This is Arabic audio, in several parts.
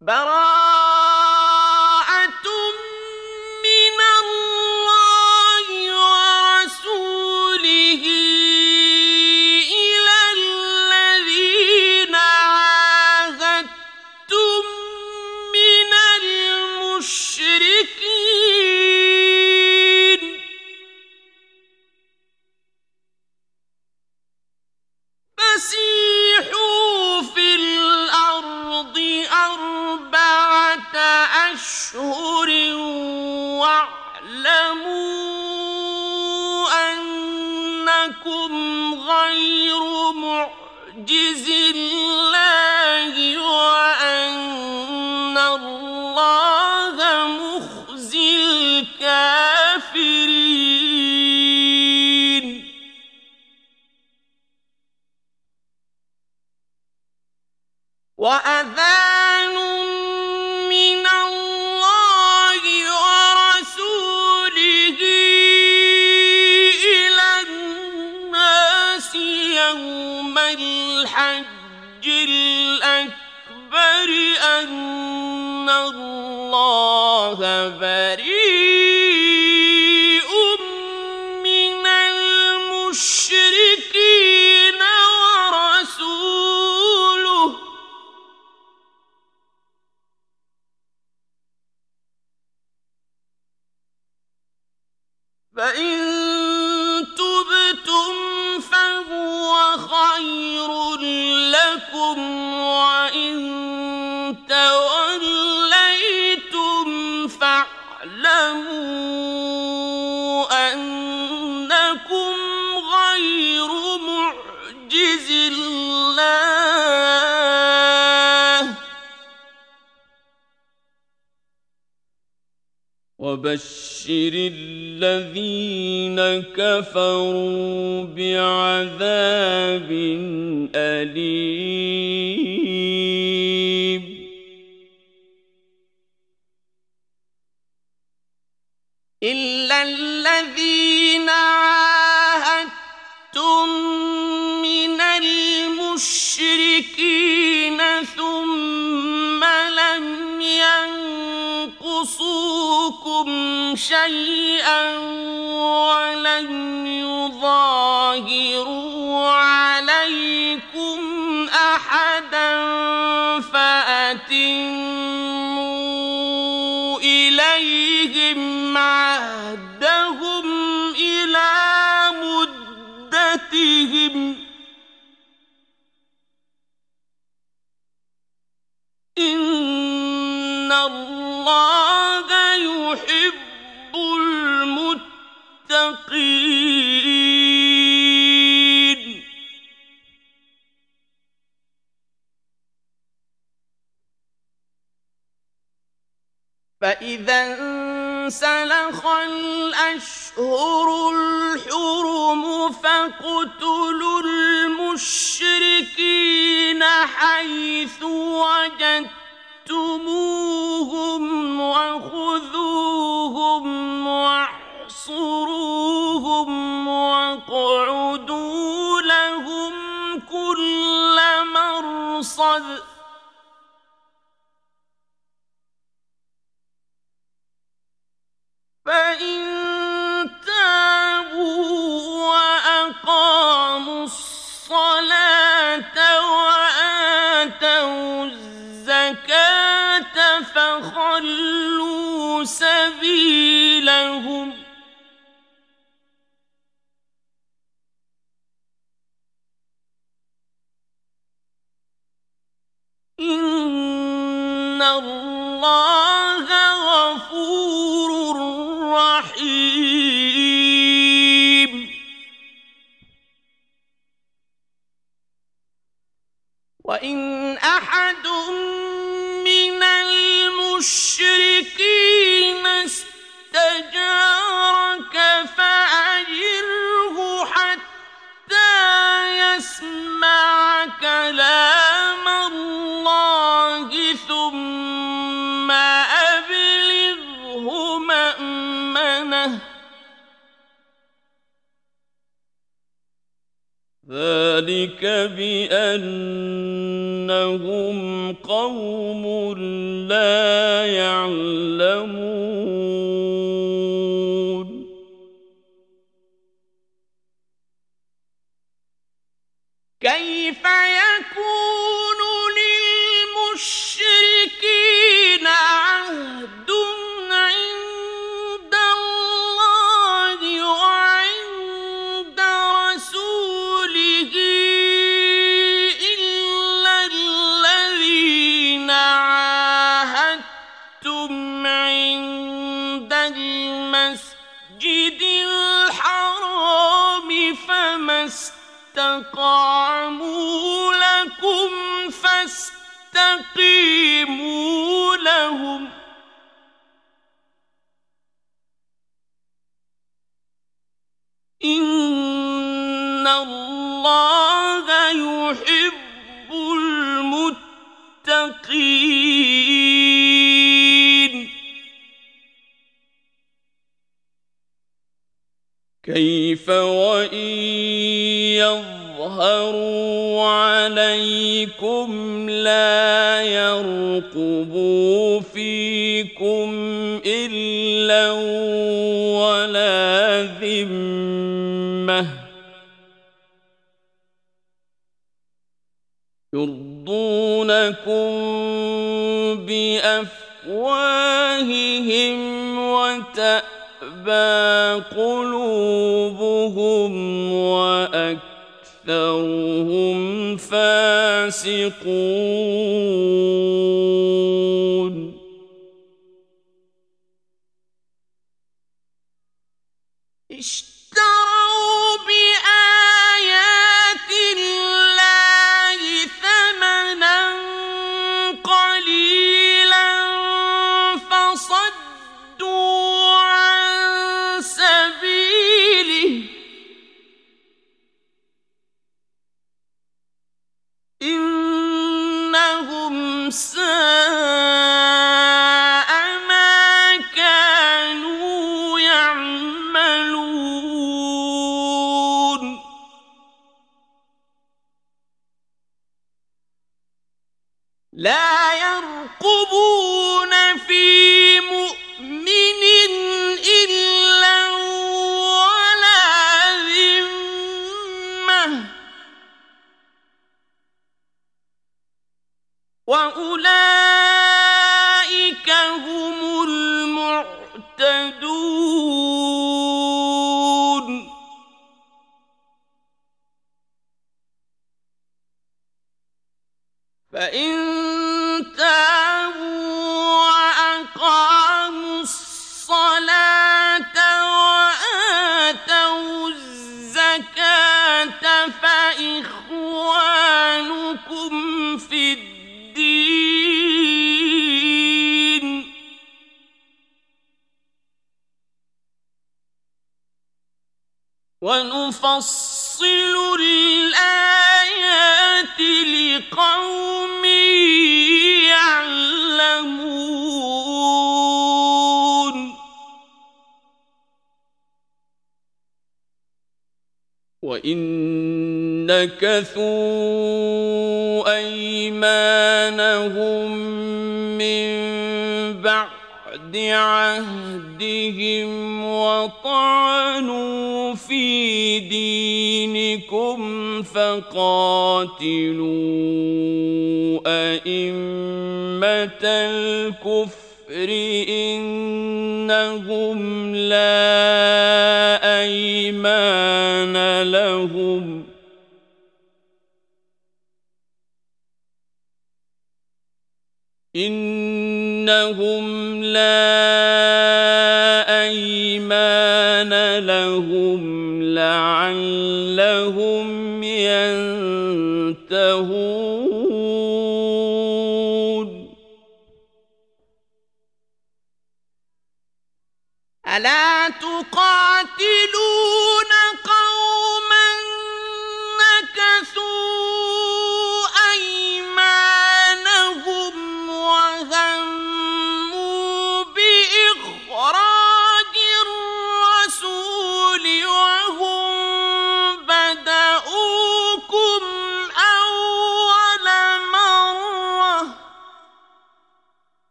وبشر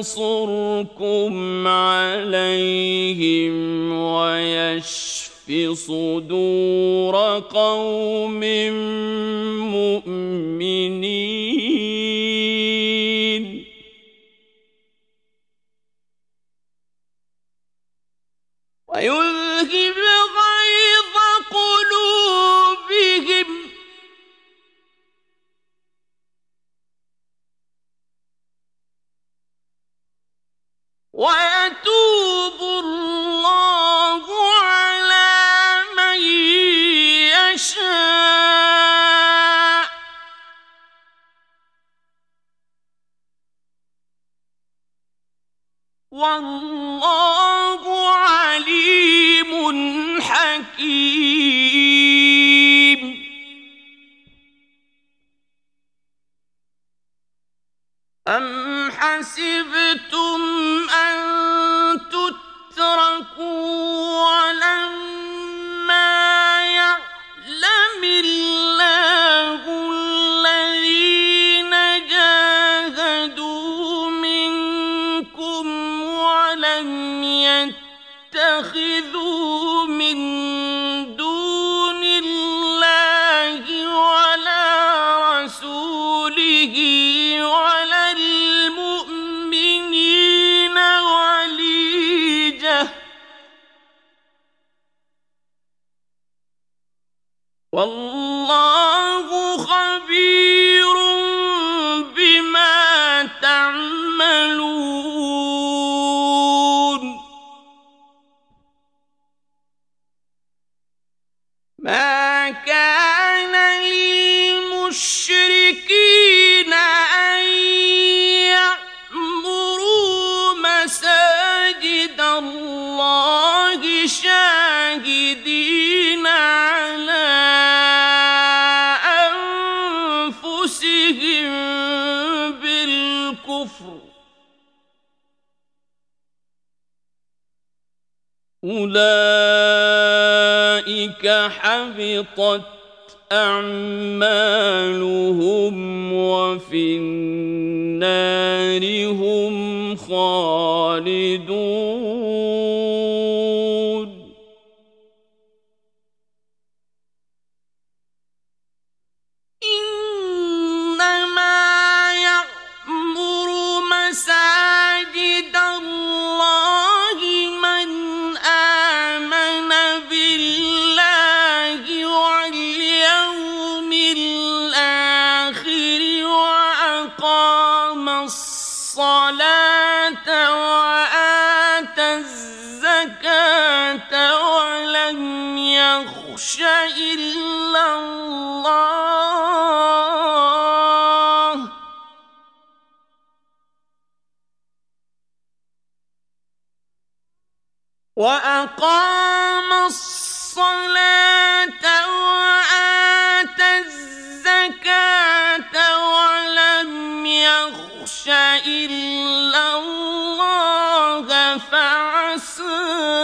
وينصركم عليهم ويشف صدور قوم مؤمنين. 是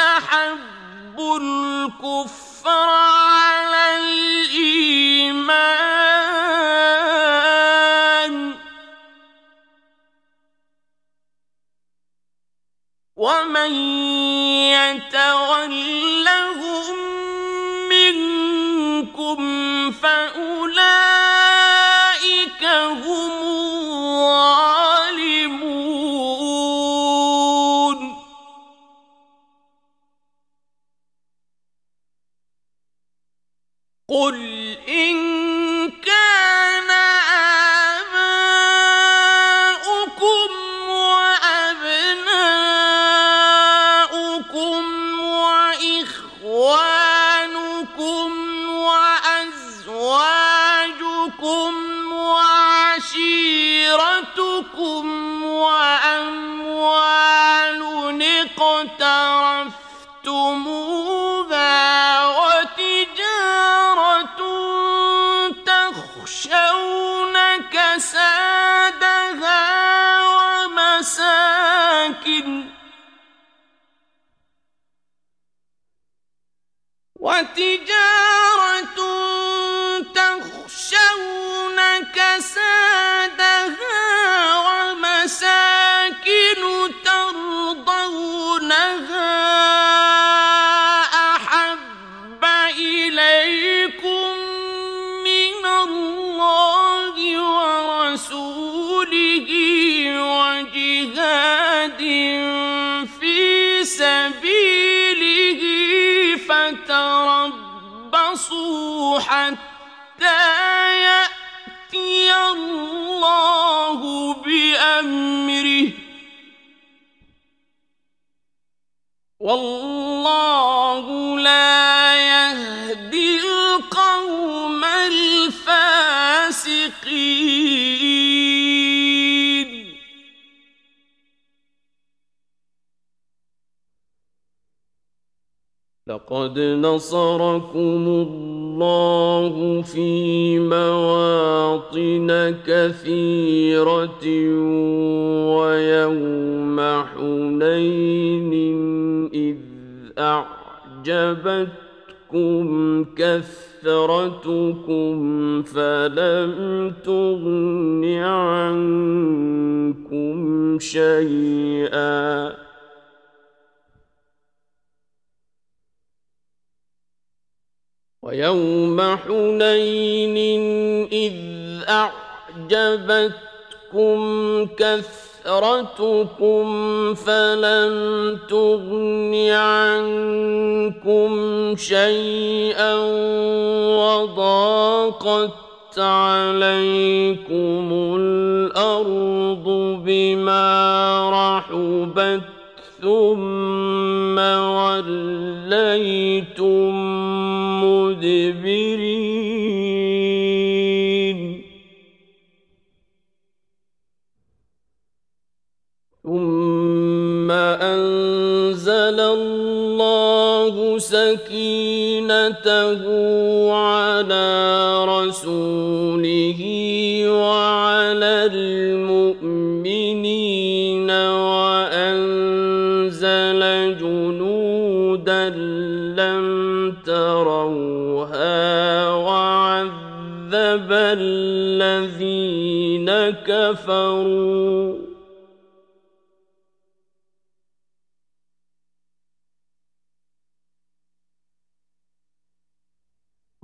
استحبوا الكفر على الإيمان. ومن يتولى والله لا يهدي القوم الفاسقين. لقد نصركم الله في مواطن كثيرة ويوم حنين إذ أعجبتكم كثرتكم فلم تغن عنكم شيئا. ويوم حنين إذ أعجبتكم كثرتكم كثرتكم فلم تغن عنكم شيئا وضاقت عليكم الأرض بما رحبت ثم وليتم مدبرين سكينته على رسوله وعلى المؤمنين وانزل جنودا لم تروها وعذب الذين كفروا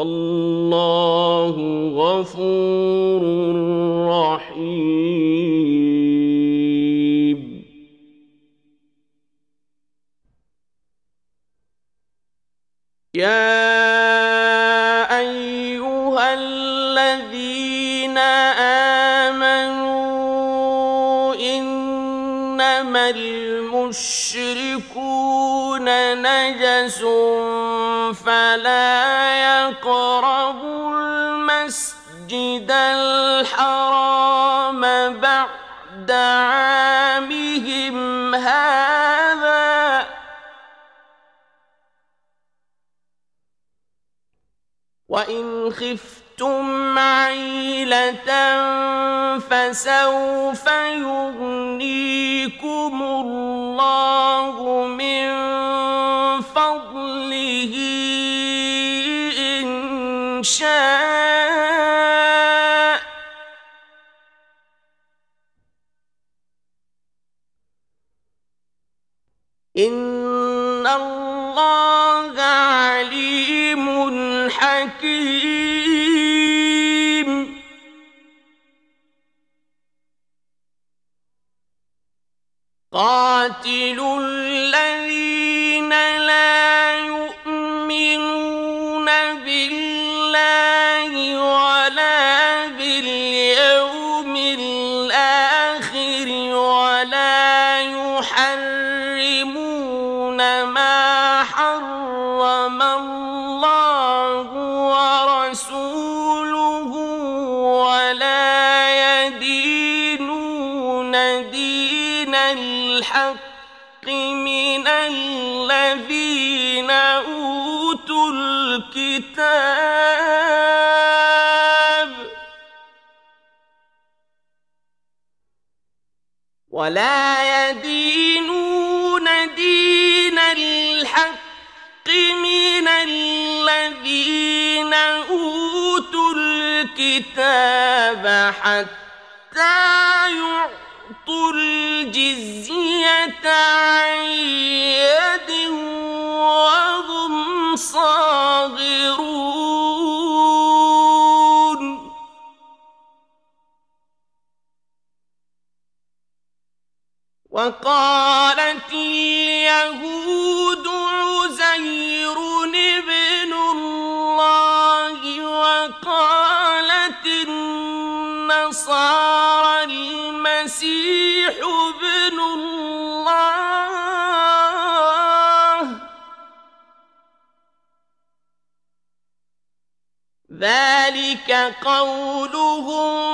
والله غفور رحيم. يا أيها الذين آمنوا إنما المشركون نجس فلا خفتم عيلة فسوف يغنيكم الله الكتاب. ولا يدينون دين الحق من الذين أوتوا الكتاب حتى يعطوا الجزية عن يد وهم صاغرون. وقالت اليهود عزير ابن الله وقالت النصارى المسيح ابن الله. ذلك قولهم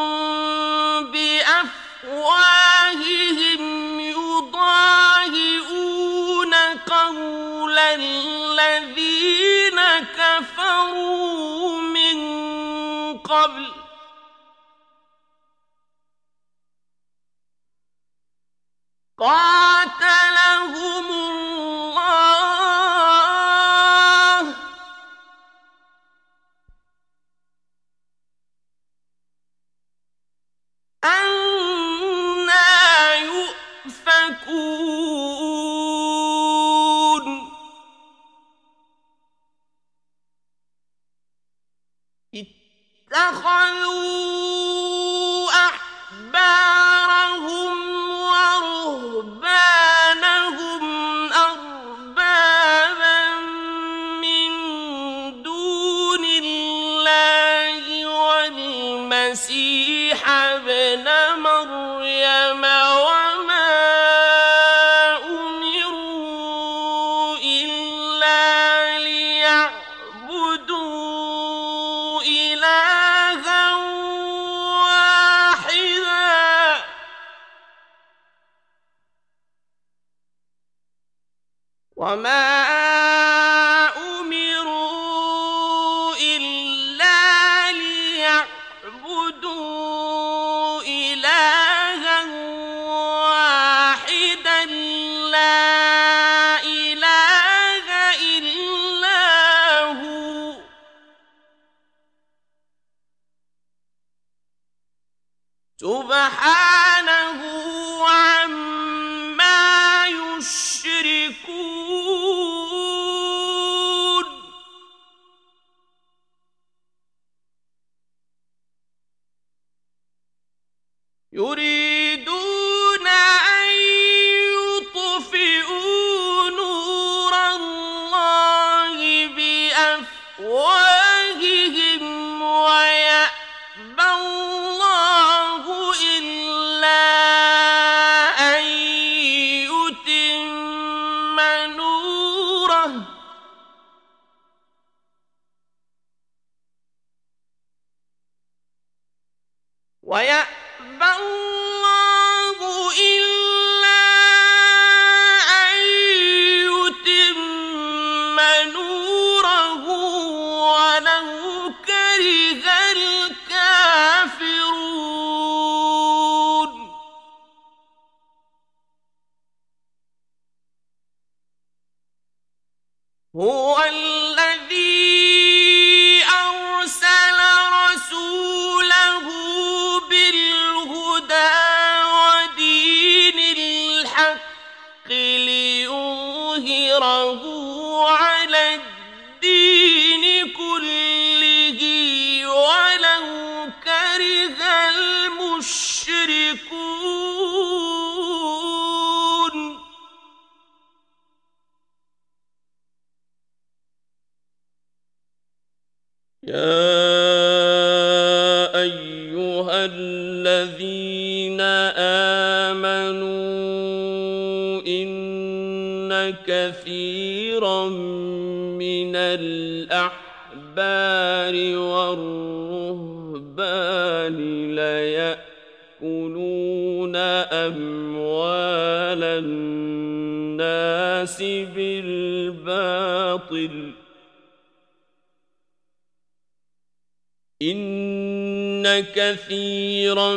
كثيرا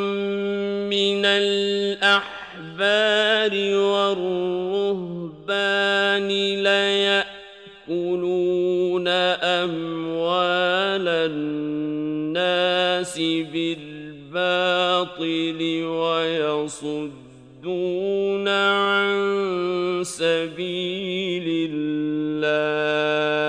من الأحبار والرهبان ليأكلون أموال الناس بالباطل ويصدون عن سبيل الله.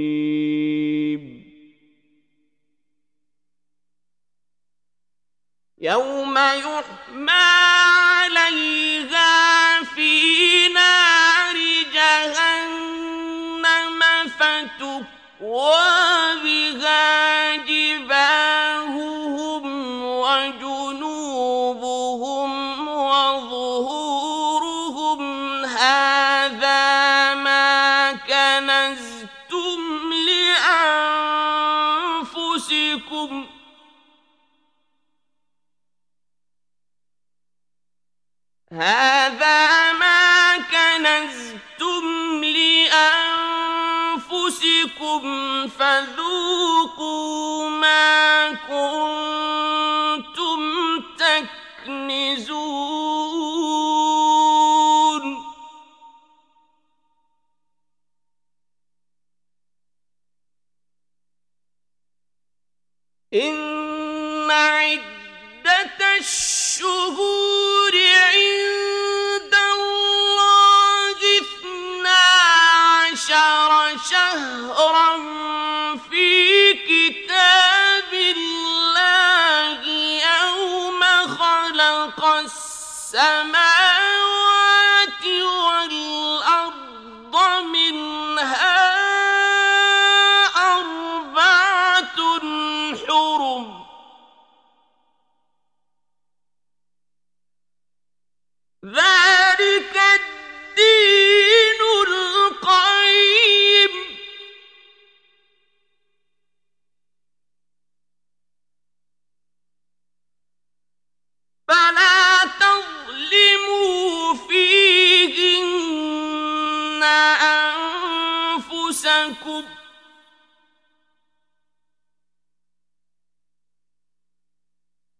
يوم يحمى كنتم فذوقوا ما كنتم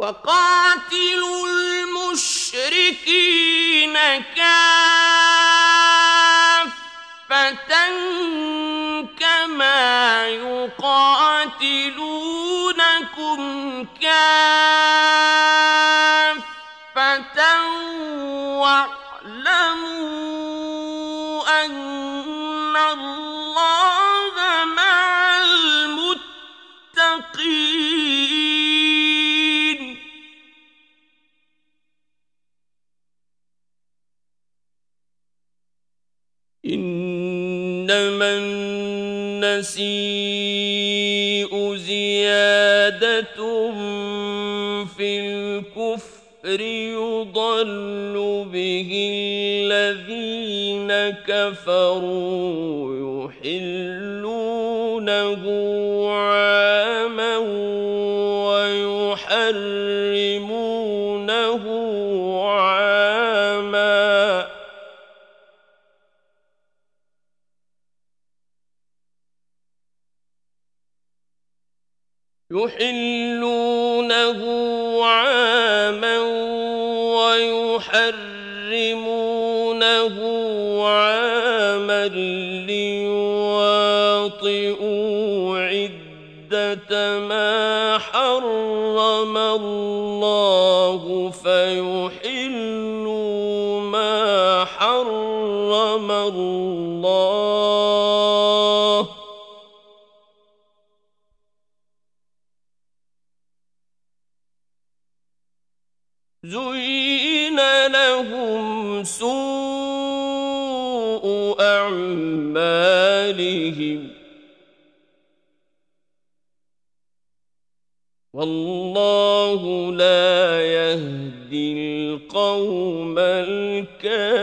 وقاتلوا المشركين كافة كما يقاتلونكم كافة. الْمَسِيءُ زِيَادَةٌ فِي الْكُفْرِ يُضَلُّ بِهِ الَّذِينَ كَفَرُوا يُحِلُّونَهُ يحلونه عاما ويحرمونه عاما ليواطئوا عدة ما حرم الله فيحرمونه والله لا يهدي القوم الكافرين.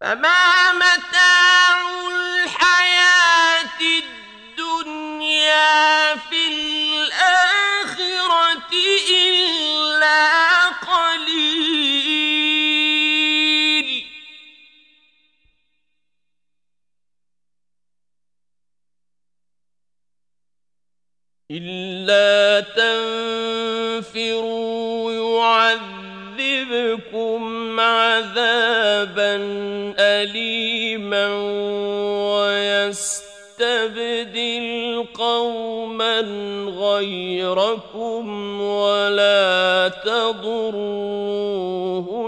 فما متاع عذابا أليما ويستبدل قوما غيركم ولا تضروه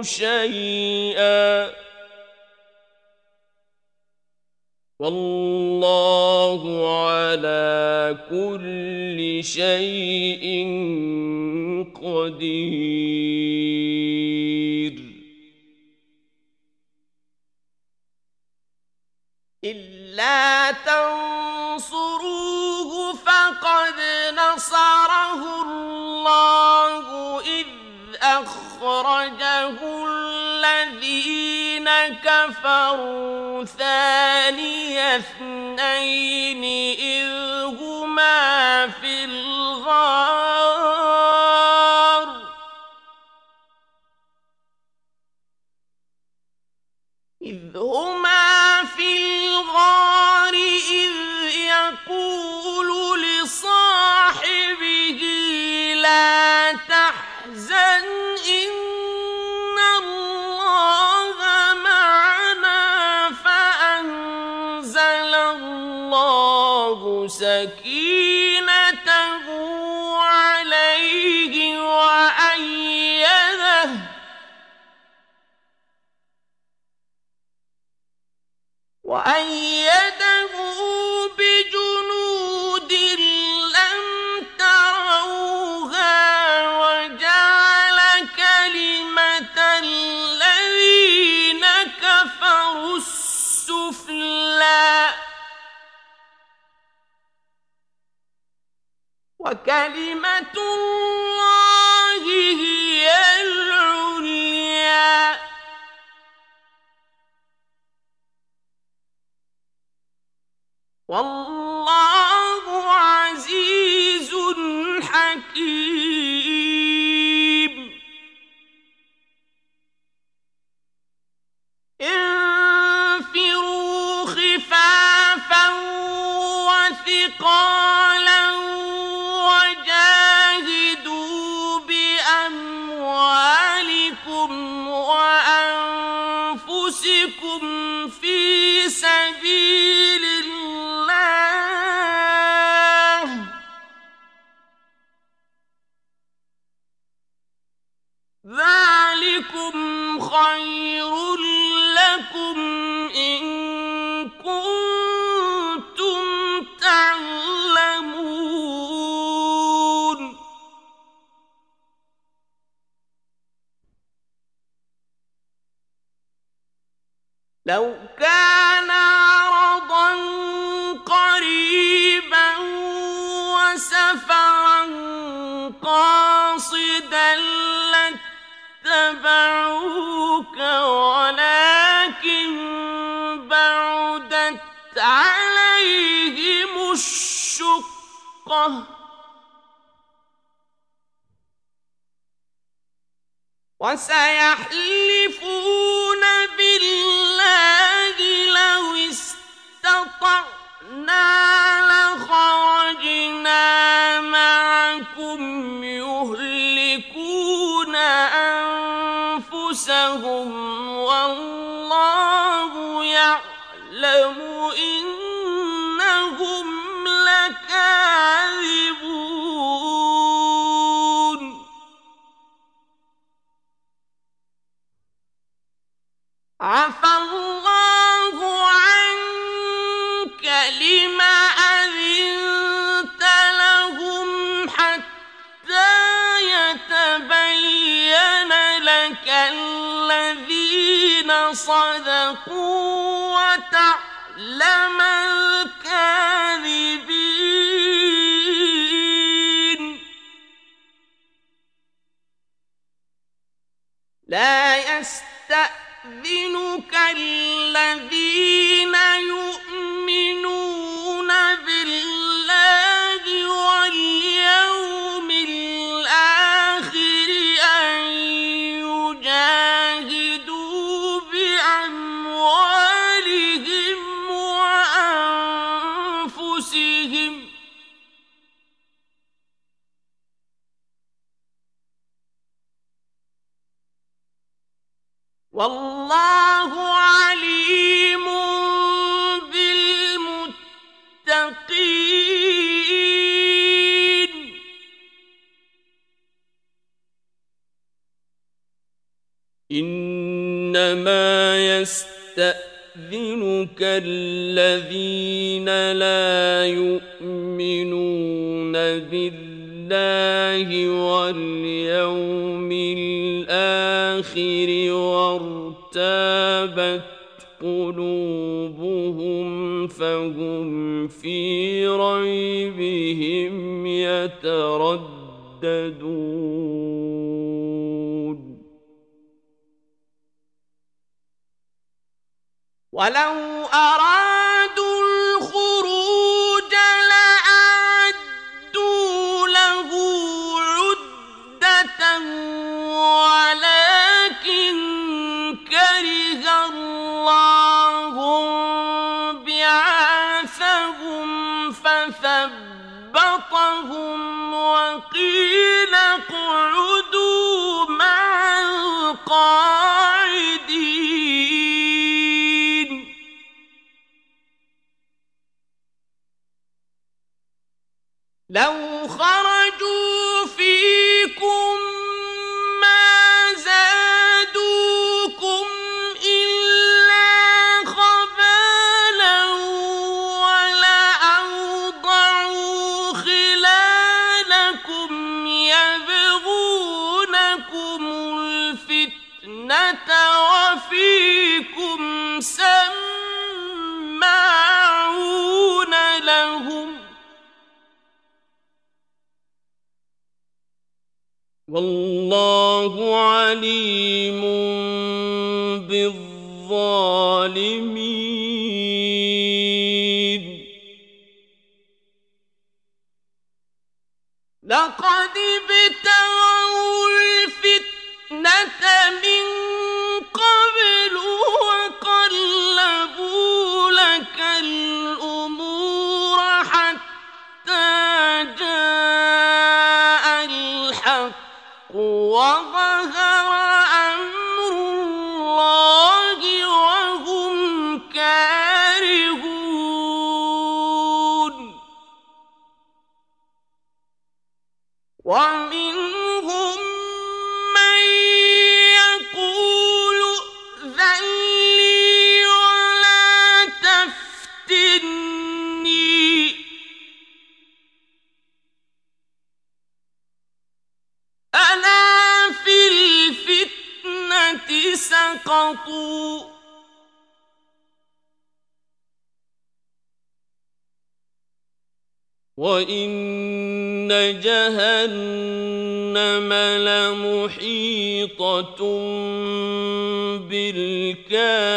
شيئا. والله على كل شيء قدير. تنصروه فقد نصره الله إذ أخرجه الذين كفروا ثاني اثنين إذ هما في الغار. إذ هما 我爱你 والله وسيحلفون بالله وتعلم الكاذبين. لا يستأذنك الذين يستأذنك الذين لا يؤمنون بالله واليوم الآخر وارتابت قلوبهم فهم في ريبهم يترددون ولو أرادوا الخروج والله عليم بالظالمين. لقد ابتغوا الفتنة من وإن جهنم لمحيطة بالكافرين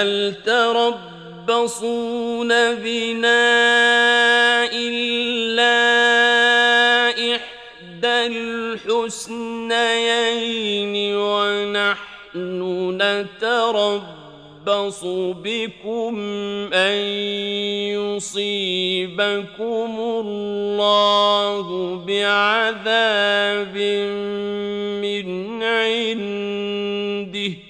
هل تربصون بنا إلا إحدى الحسنيين ونحن نتربص بكم أن يصيبكم الله بعذاب من عنده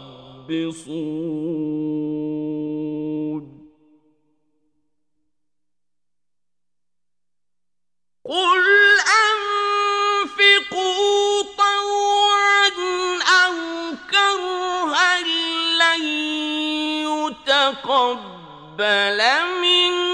تربصون قل أنفقوا طوعا أو كرها لن يتقبل منكم.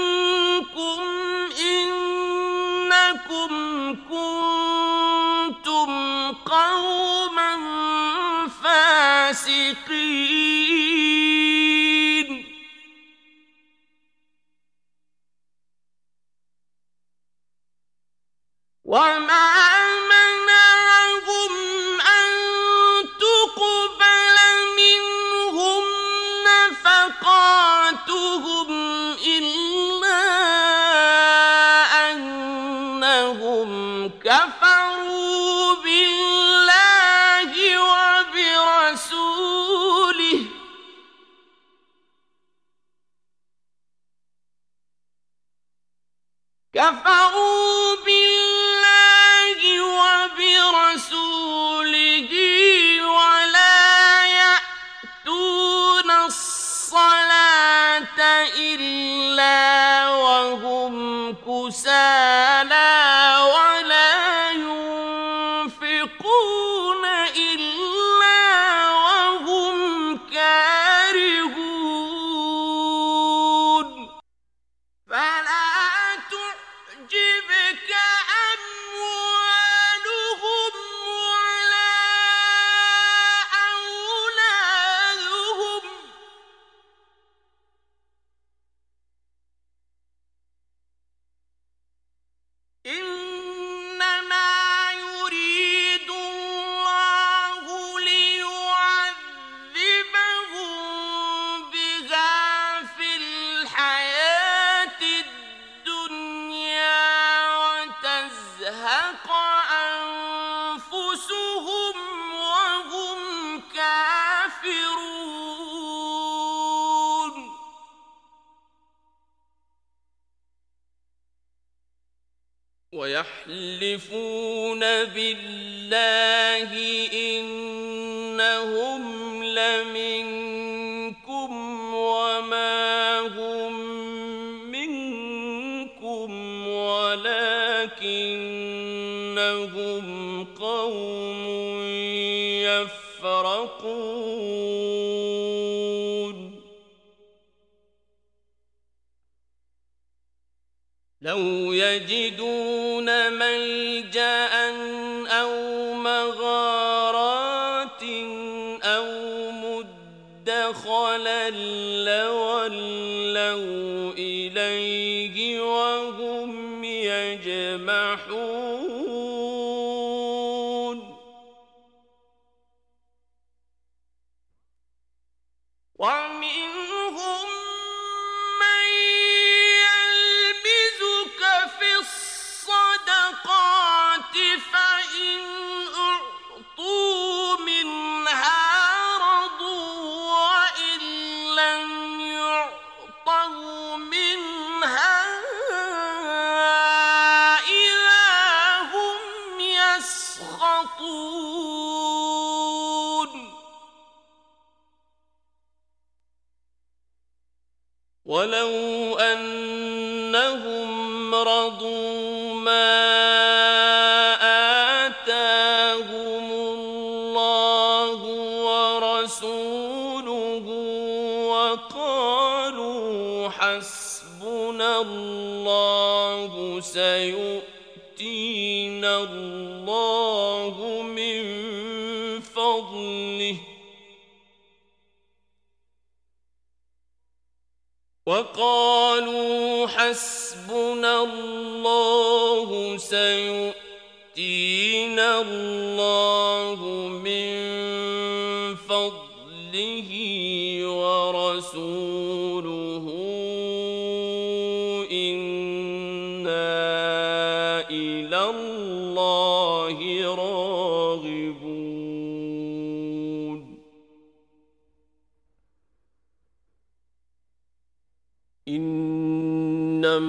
وما موسى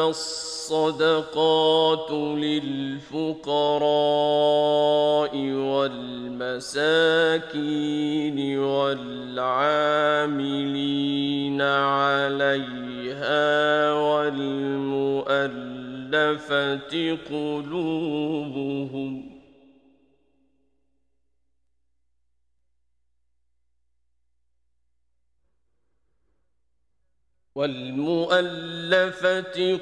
الصدقات للفقراء والمساكين والعاملين عليها والمؤلفة قلوبهم. والمؤلفة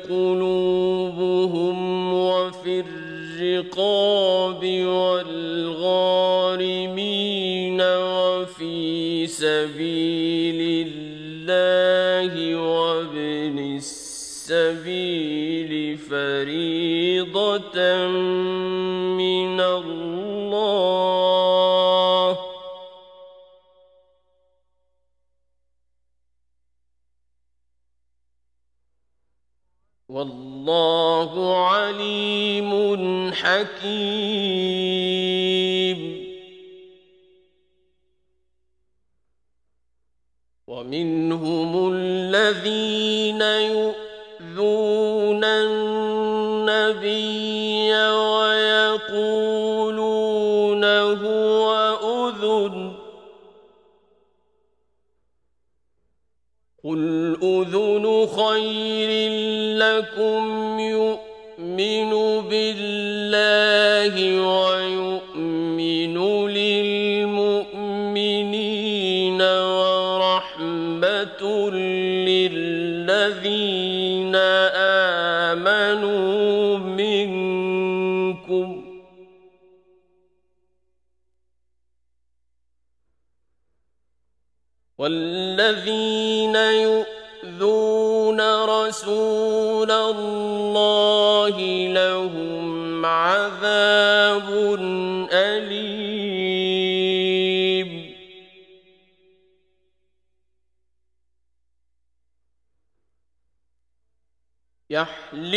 قلوبهم وفي الرقاب والغارمين وفي سبيل الله وابن السبيل فريضة حكيم. ومنهم الذين يؤذون النبي ويقولون هو أذن. قل أذن خير لكم يؤمن بالله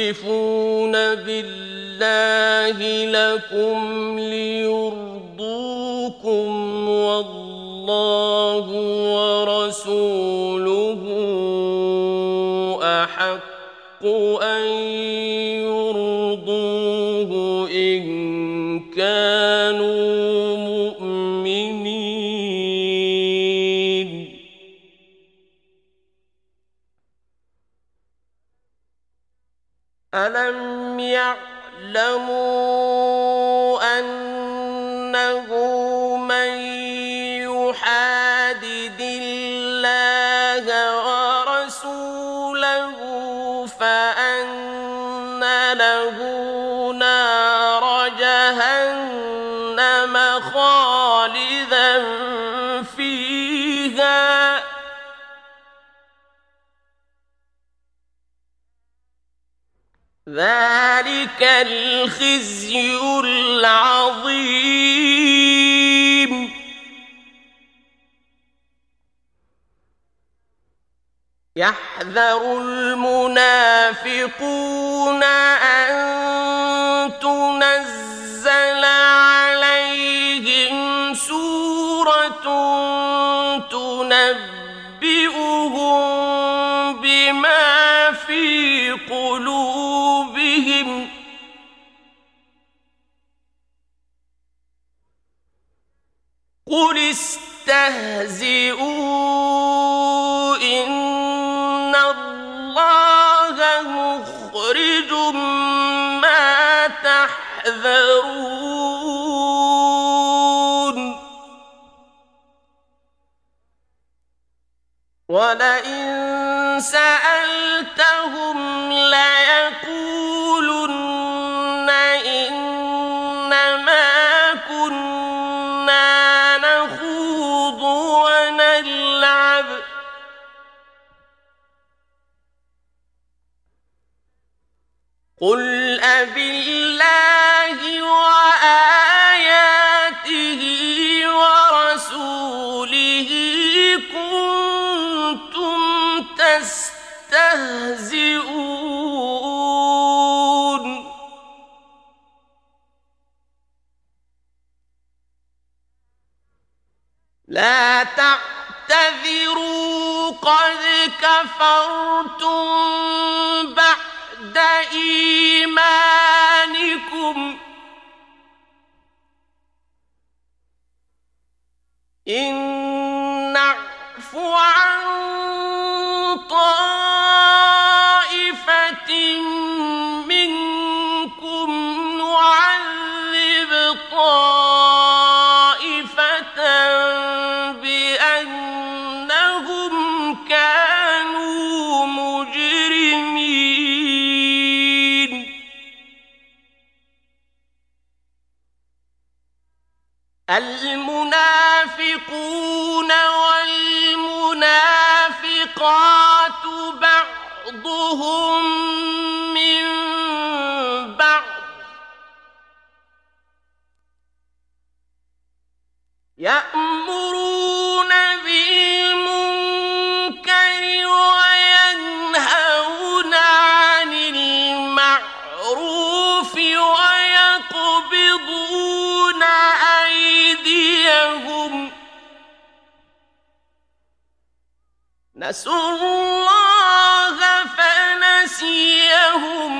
يحلفون بالله لكم ليرضوكم الخزي العظيم. يحذر المنافقون أن تنزل عليهم سورة قل استهزئوا إن الله مخرج ما تحذرون ولئن سألتهم قد كفرتم بعد إيمانكم. إن نعفو نسوا الله فنسيهم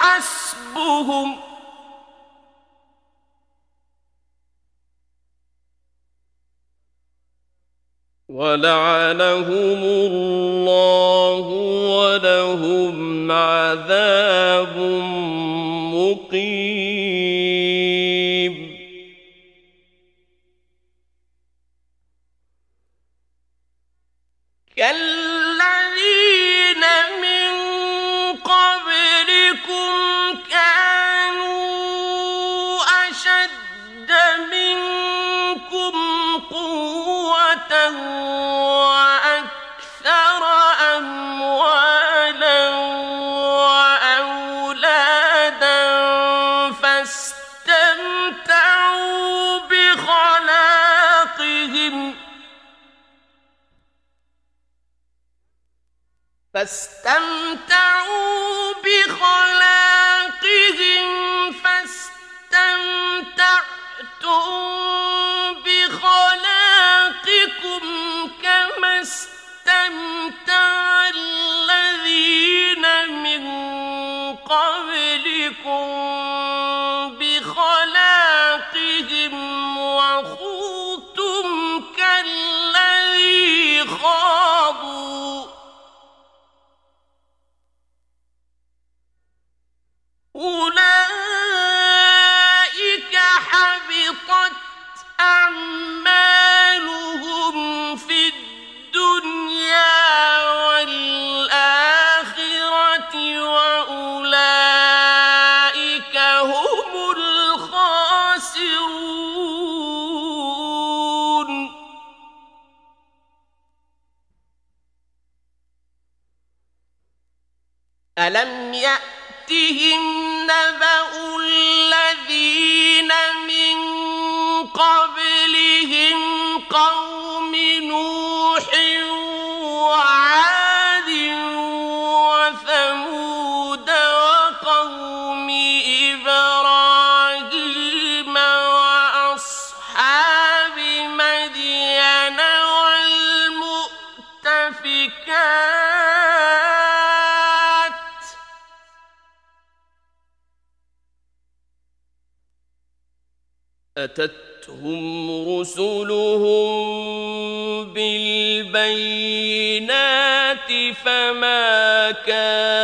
حسبهم. ولعنهم الله ولهم عذاب مقيم. فاستمتع فما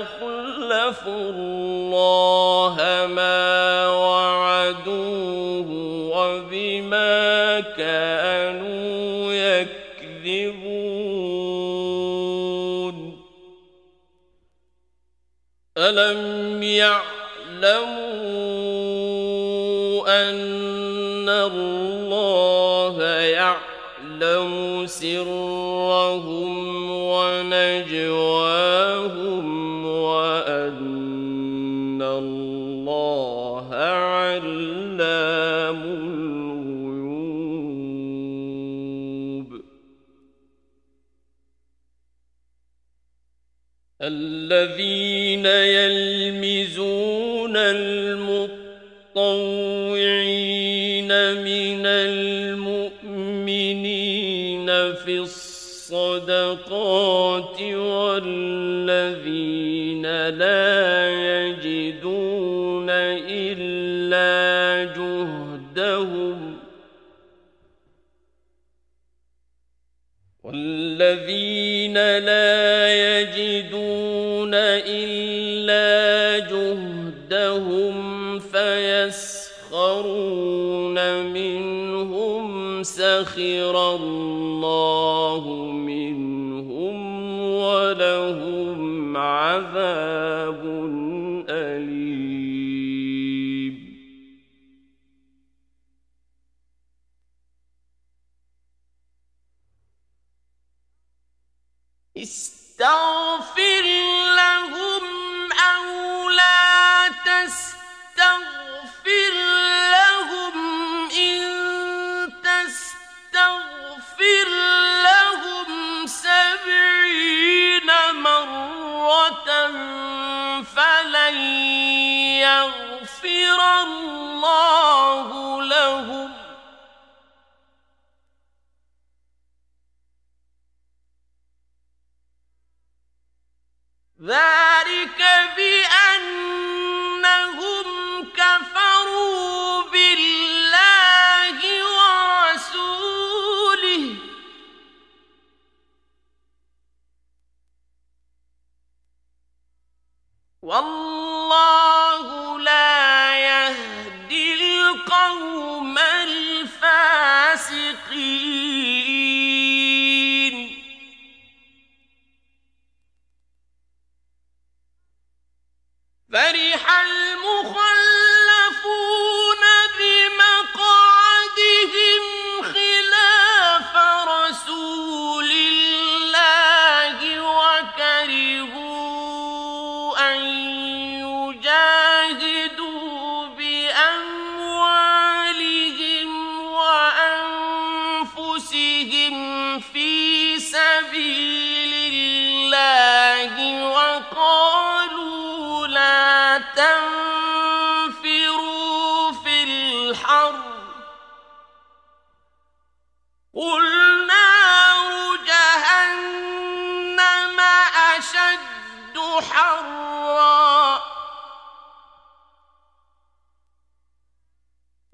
أخلفوا الله ما وعدوه وبما كانوا يكذبون. ألم يعلم والذين لا يجدون إلا جهدهم والذين لا يجدون إلا جهدهم فيسخرون منهم سخر الله Oh.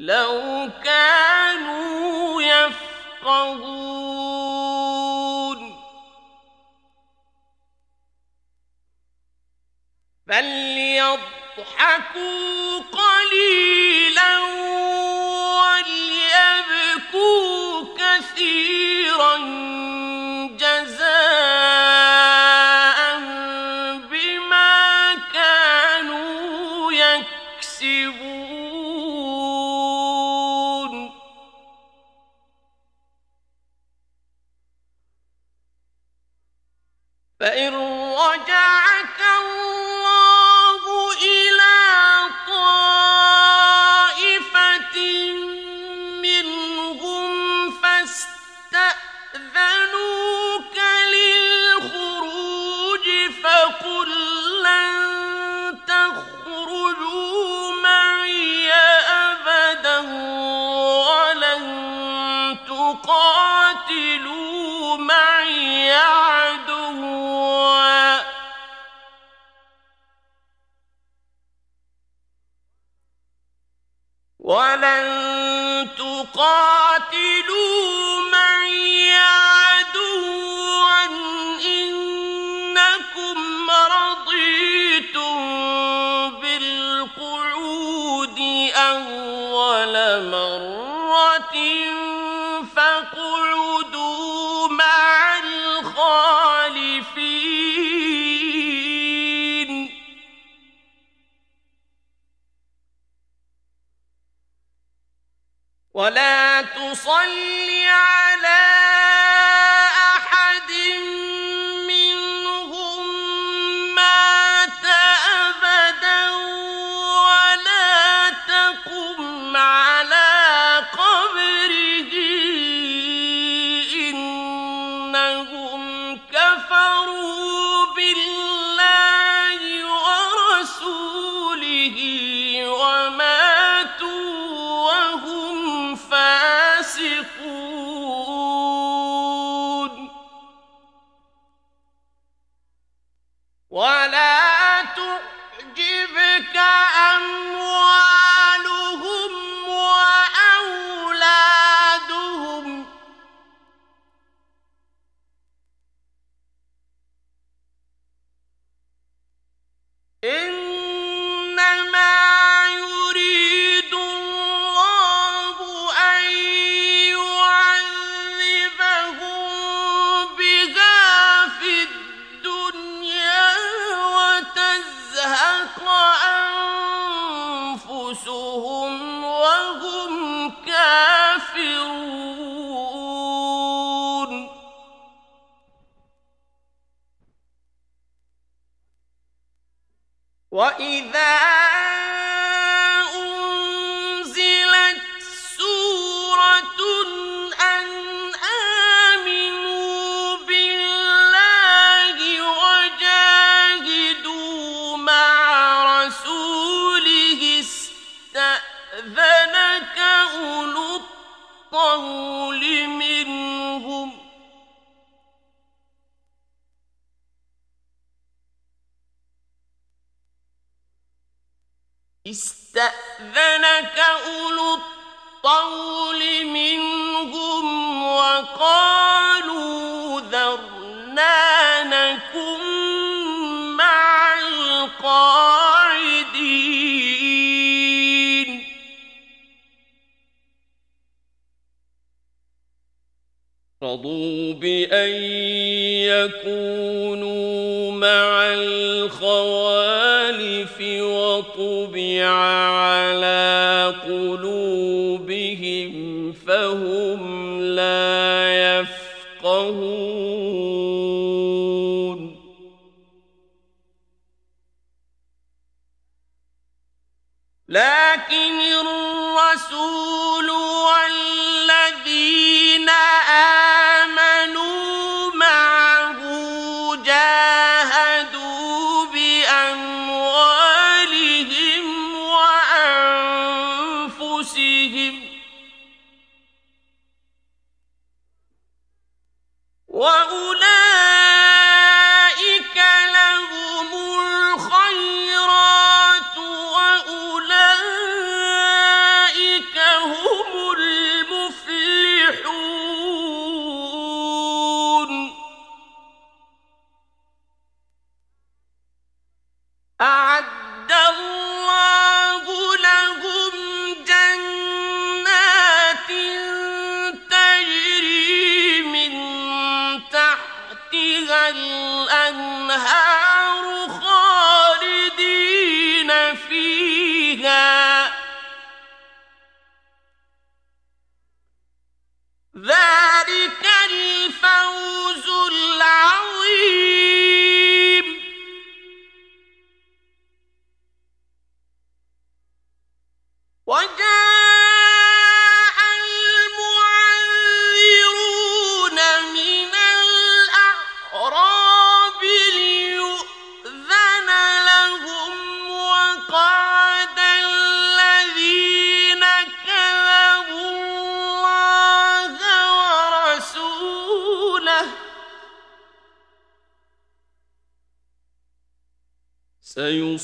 لو كانوا يفقهون. فليضحكوا قليلا. قال ولا تصلي على استأذنك أولو الطول منهم استأذنك أولو الطول منهم أن يكونوا مع الخوالف وطبع على قلوبهم فهم لا يفقهون. لكن الرسول والذين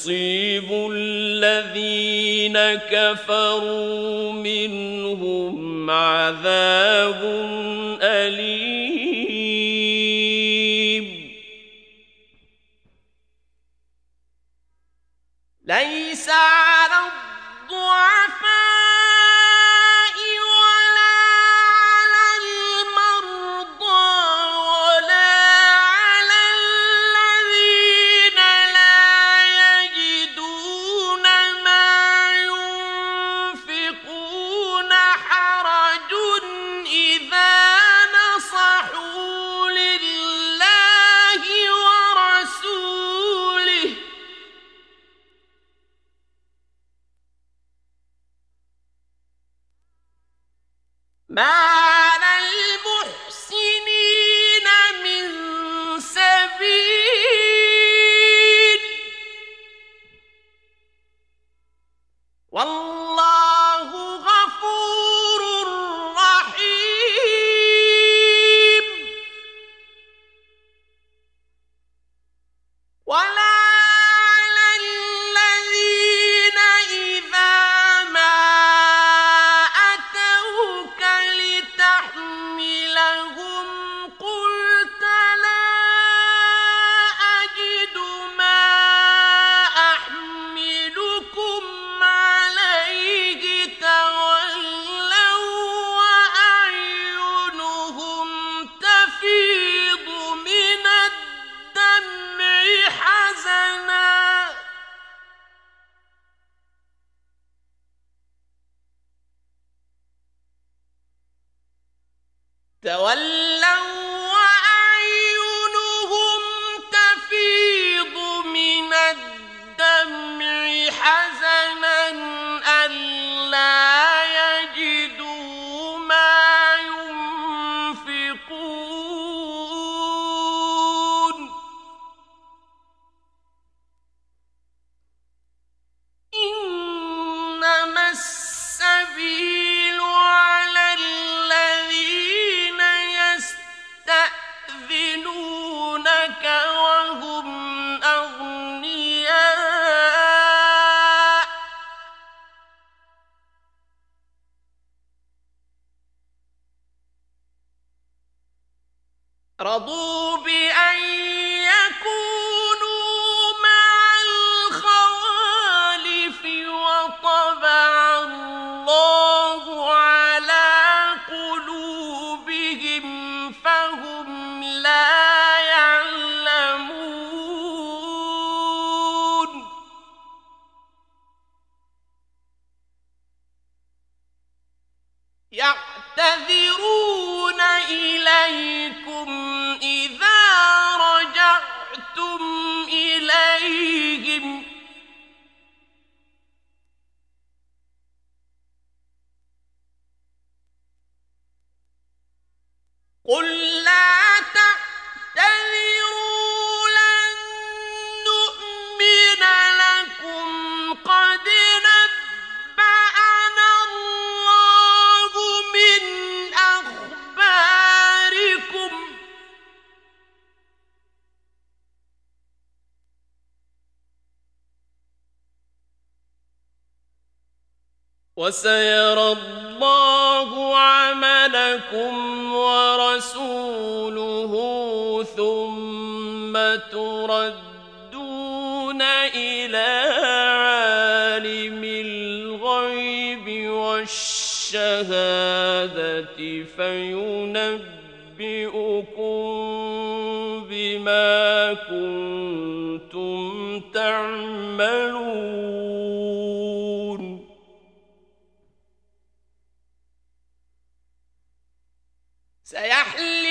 يصيب الذين كفروا منهم عذاب أليم. ليس على الضعف Bye.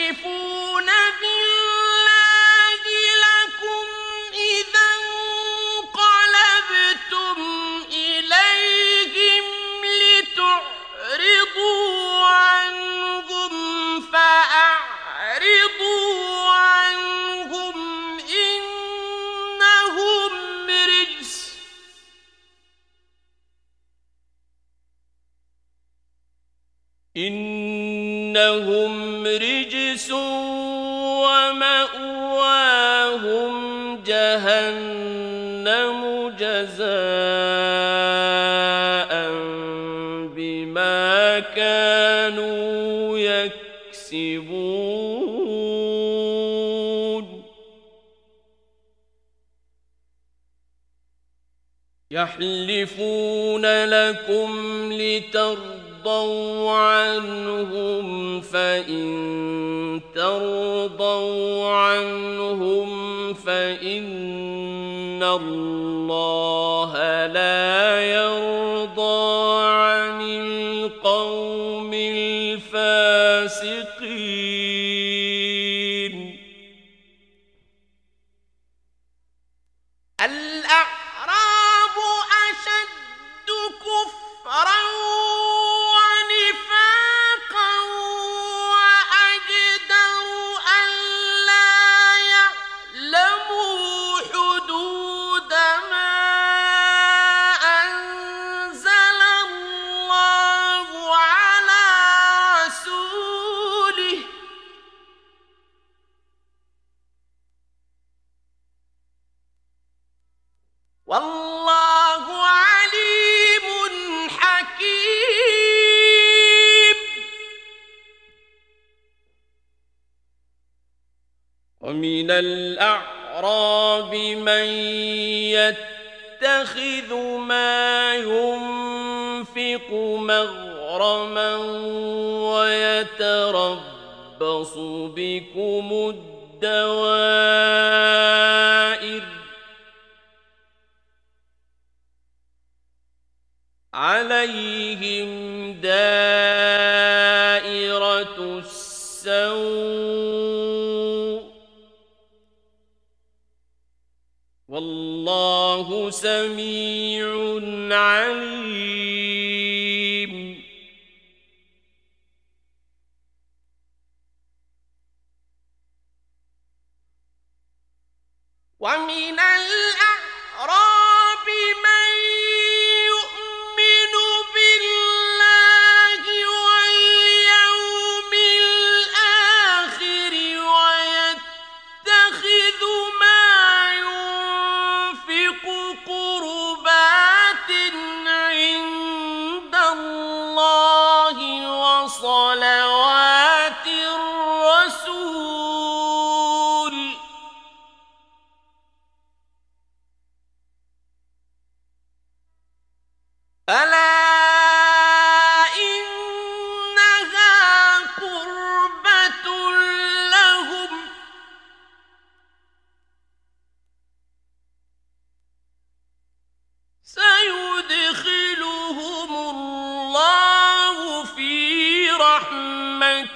يَصِفُونَ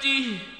رحمته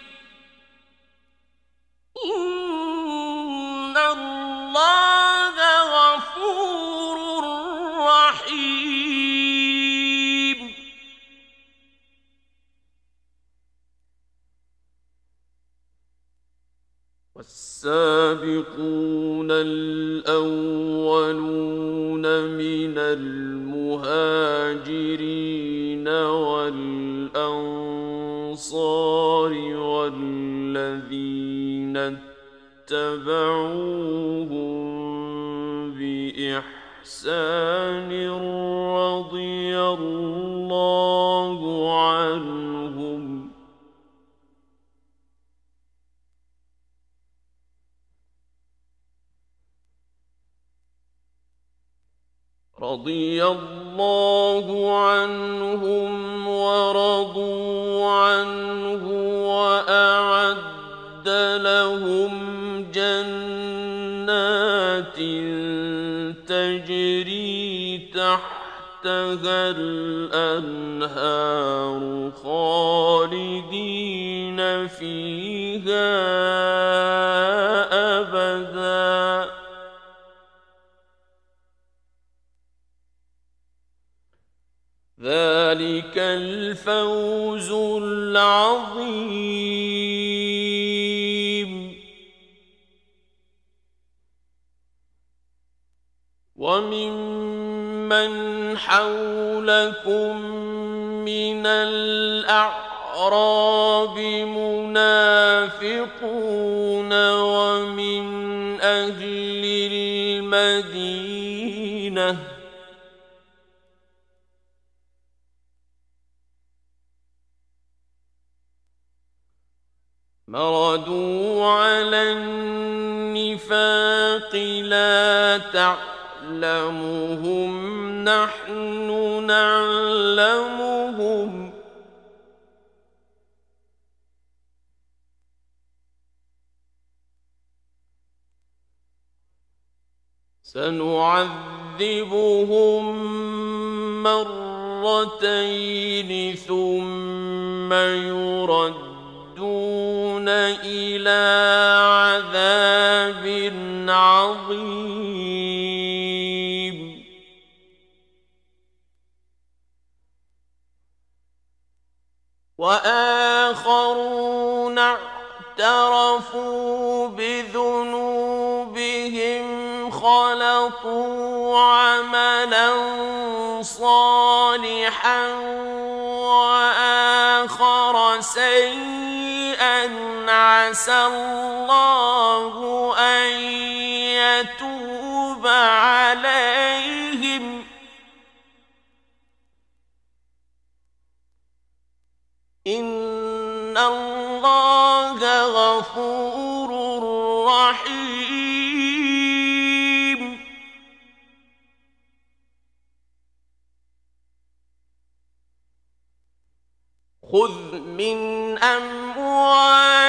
خذ من اموالهم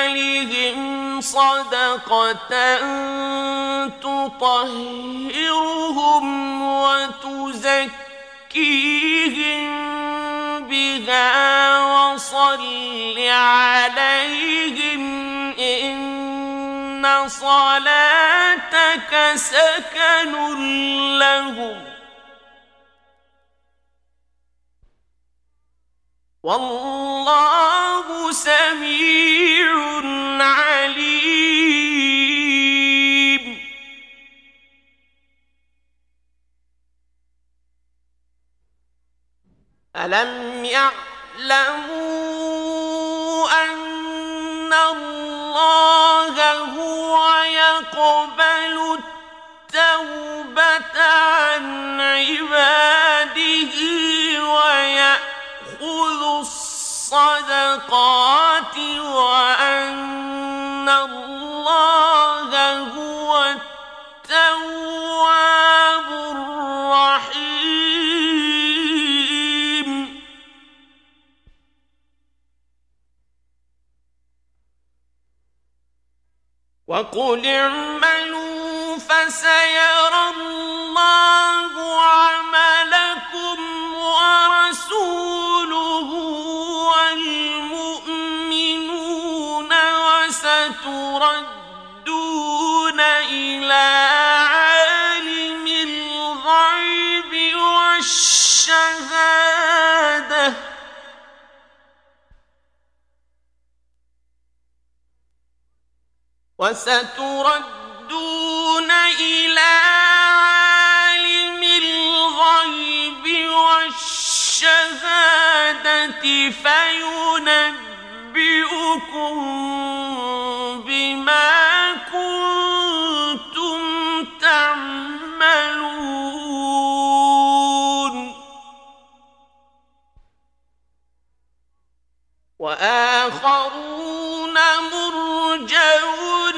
صدقه تطهرهم وتزكيهم بها وصل عليهم إن صلاتك سكن لهم والله سميع عليم. ألم يعلموا أن الله هو يقبل التوبة عن عباده؟ الصدقات وأن الله هو التواب الرحيم. وقل اعملوا فسيرى الله عملكم ورسوله وستردون إلى عالم الغيب والشهادة. وستردون إلى عالم الغيب والشهادة فينبئكم بما كنتم تعملون. وآخرون مرجون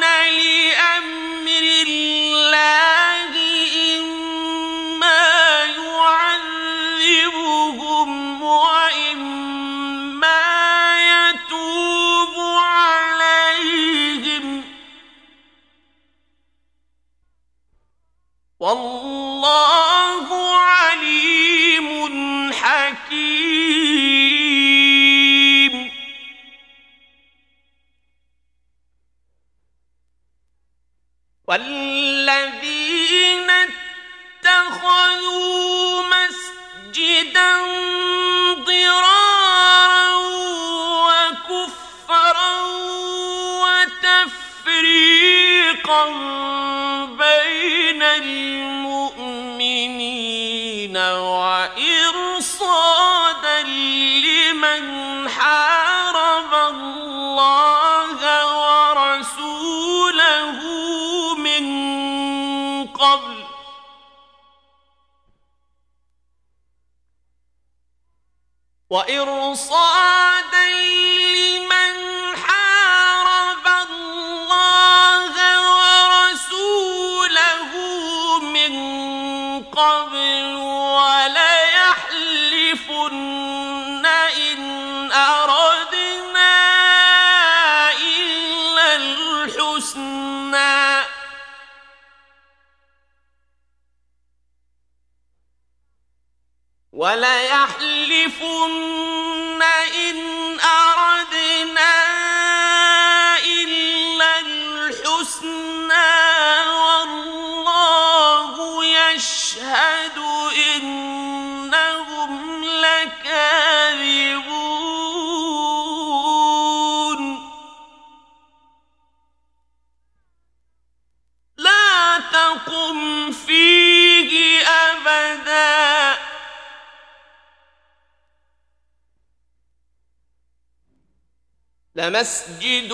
والله عليم حكيم. والذين اتخذوا مسجدا ضرارا وكفرا وتفريقا وإرصادا لمن حارب الله ورسوله من قبل. وإرصادا خَائِفٌ لمسجد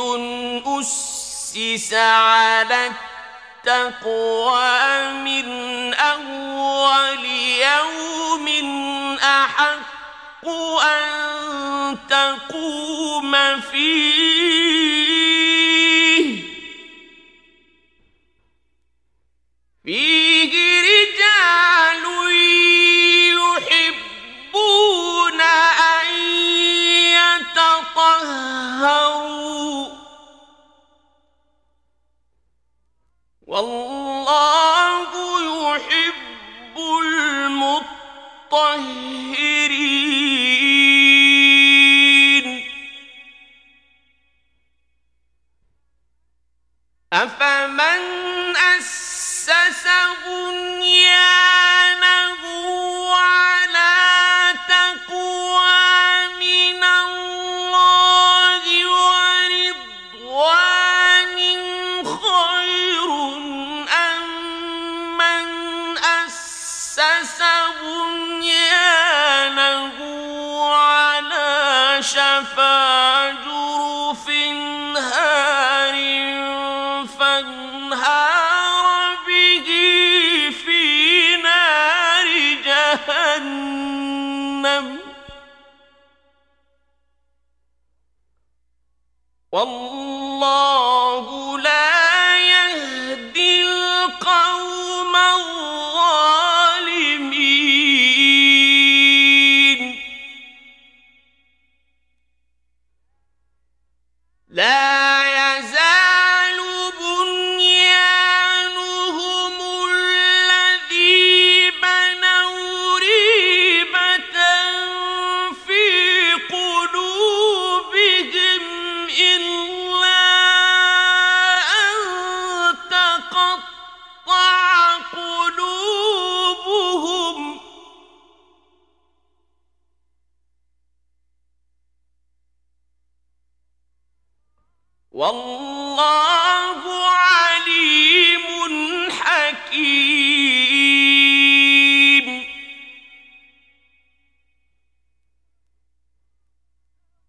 أسس على التقوى من أول يوم أحق أن تقوم فيه. فيه رجال والله يحب المطهرين. أفمن أسس بنيان والله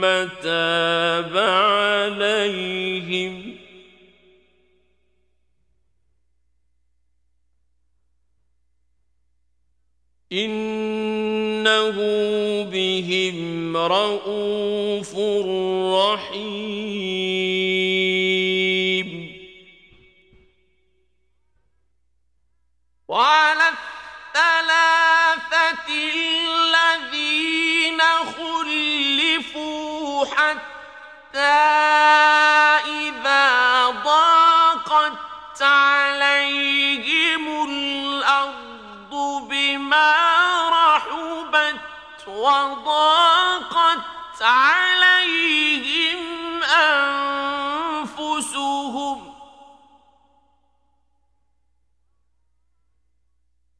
ثم تاب عليهم إنه بهم رءوف رحيم. وعلى الثلاثة حتى إذا ضاقت عليهم الأرض بما رحبت وضاقت عليهم أنفسهم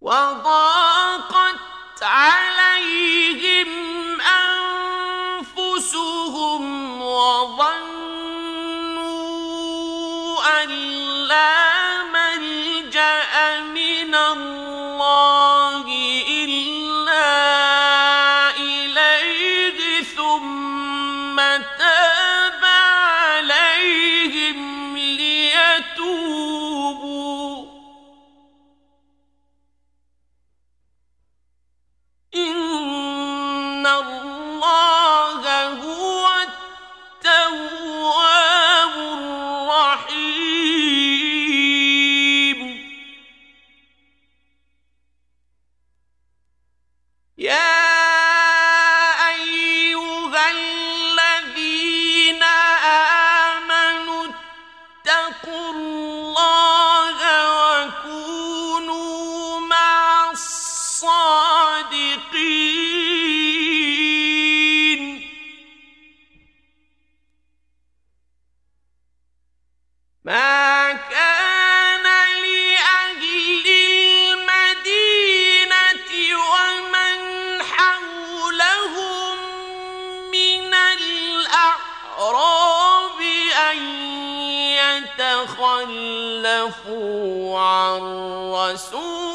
وضاقت عليهم الرسول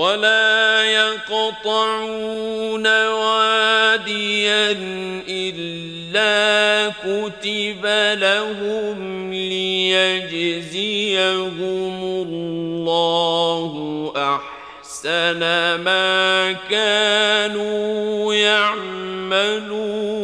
ولا يقطعون واديا إلا كتب لهم ليجزيهم الله أحسن ما كانوا يعملون.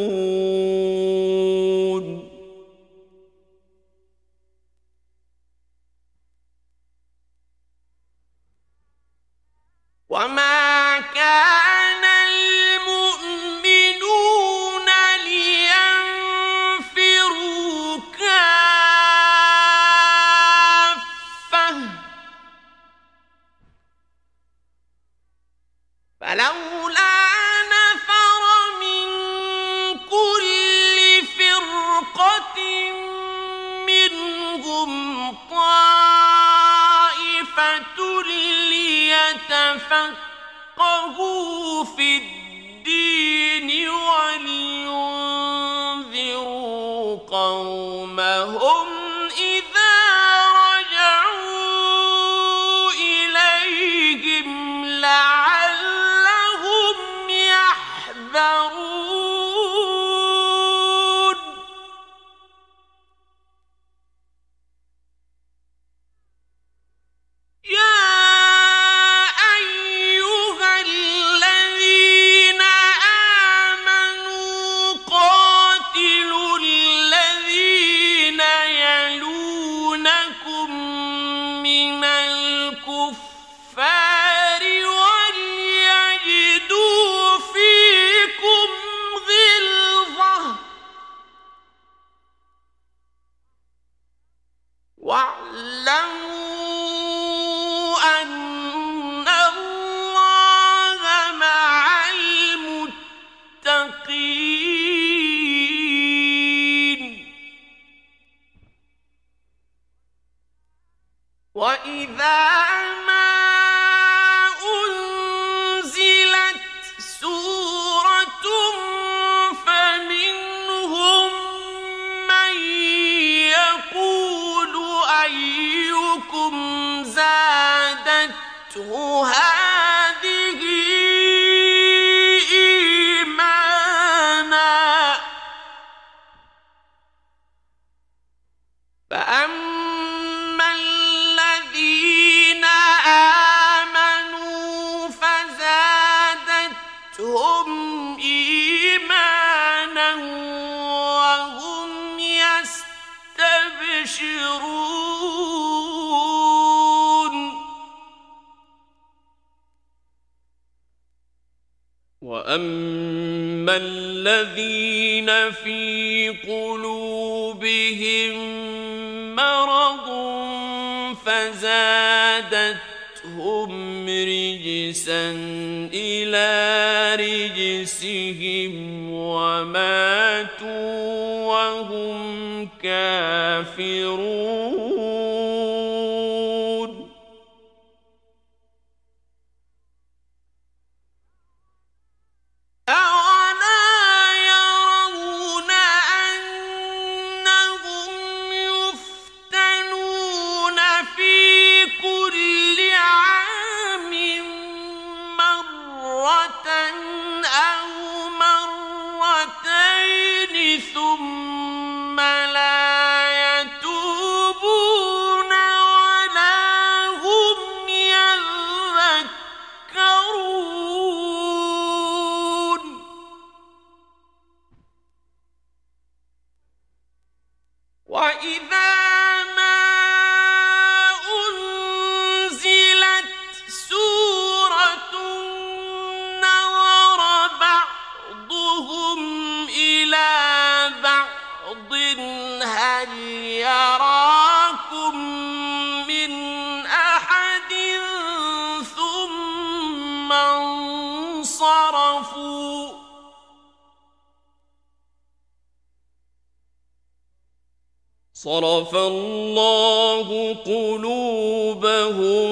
الذين في قلوبهم مرض فزادتهم رجسا إلى رجسهم وماتوا وهم كافرون. وَصَرَفَ اللَّهُ قُلُوبَهُم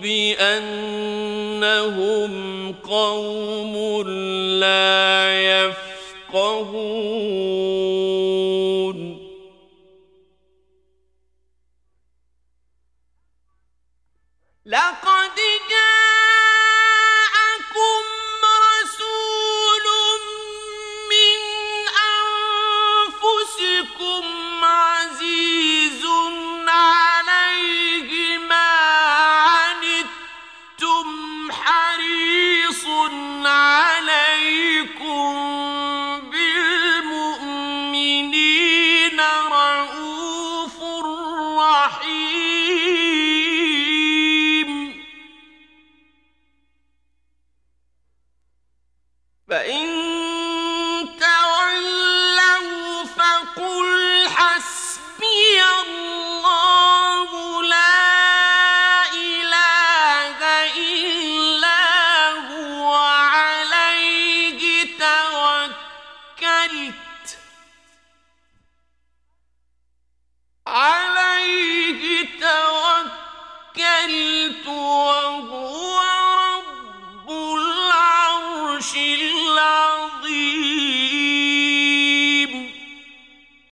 بِأَنَّهُمْ قَوْمٌ لَّا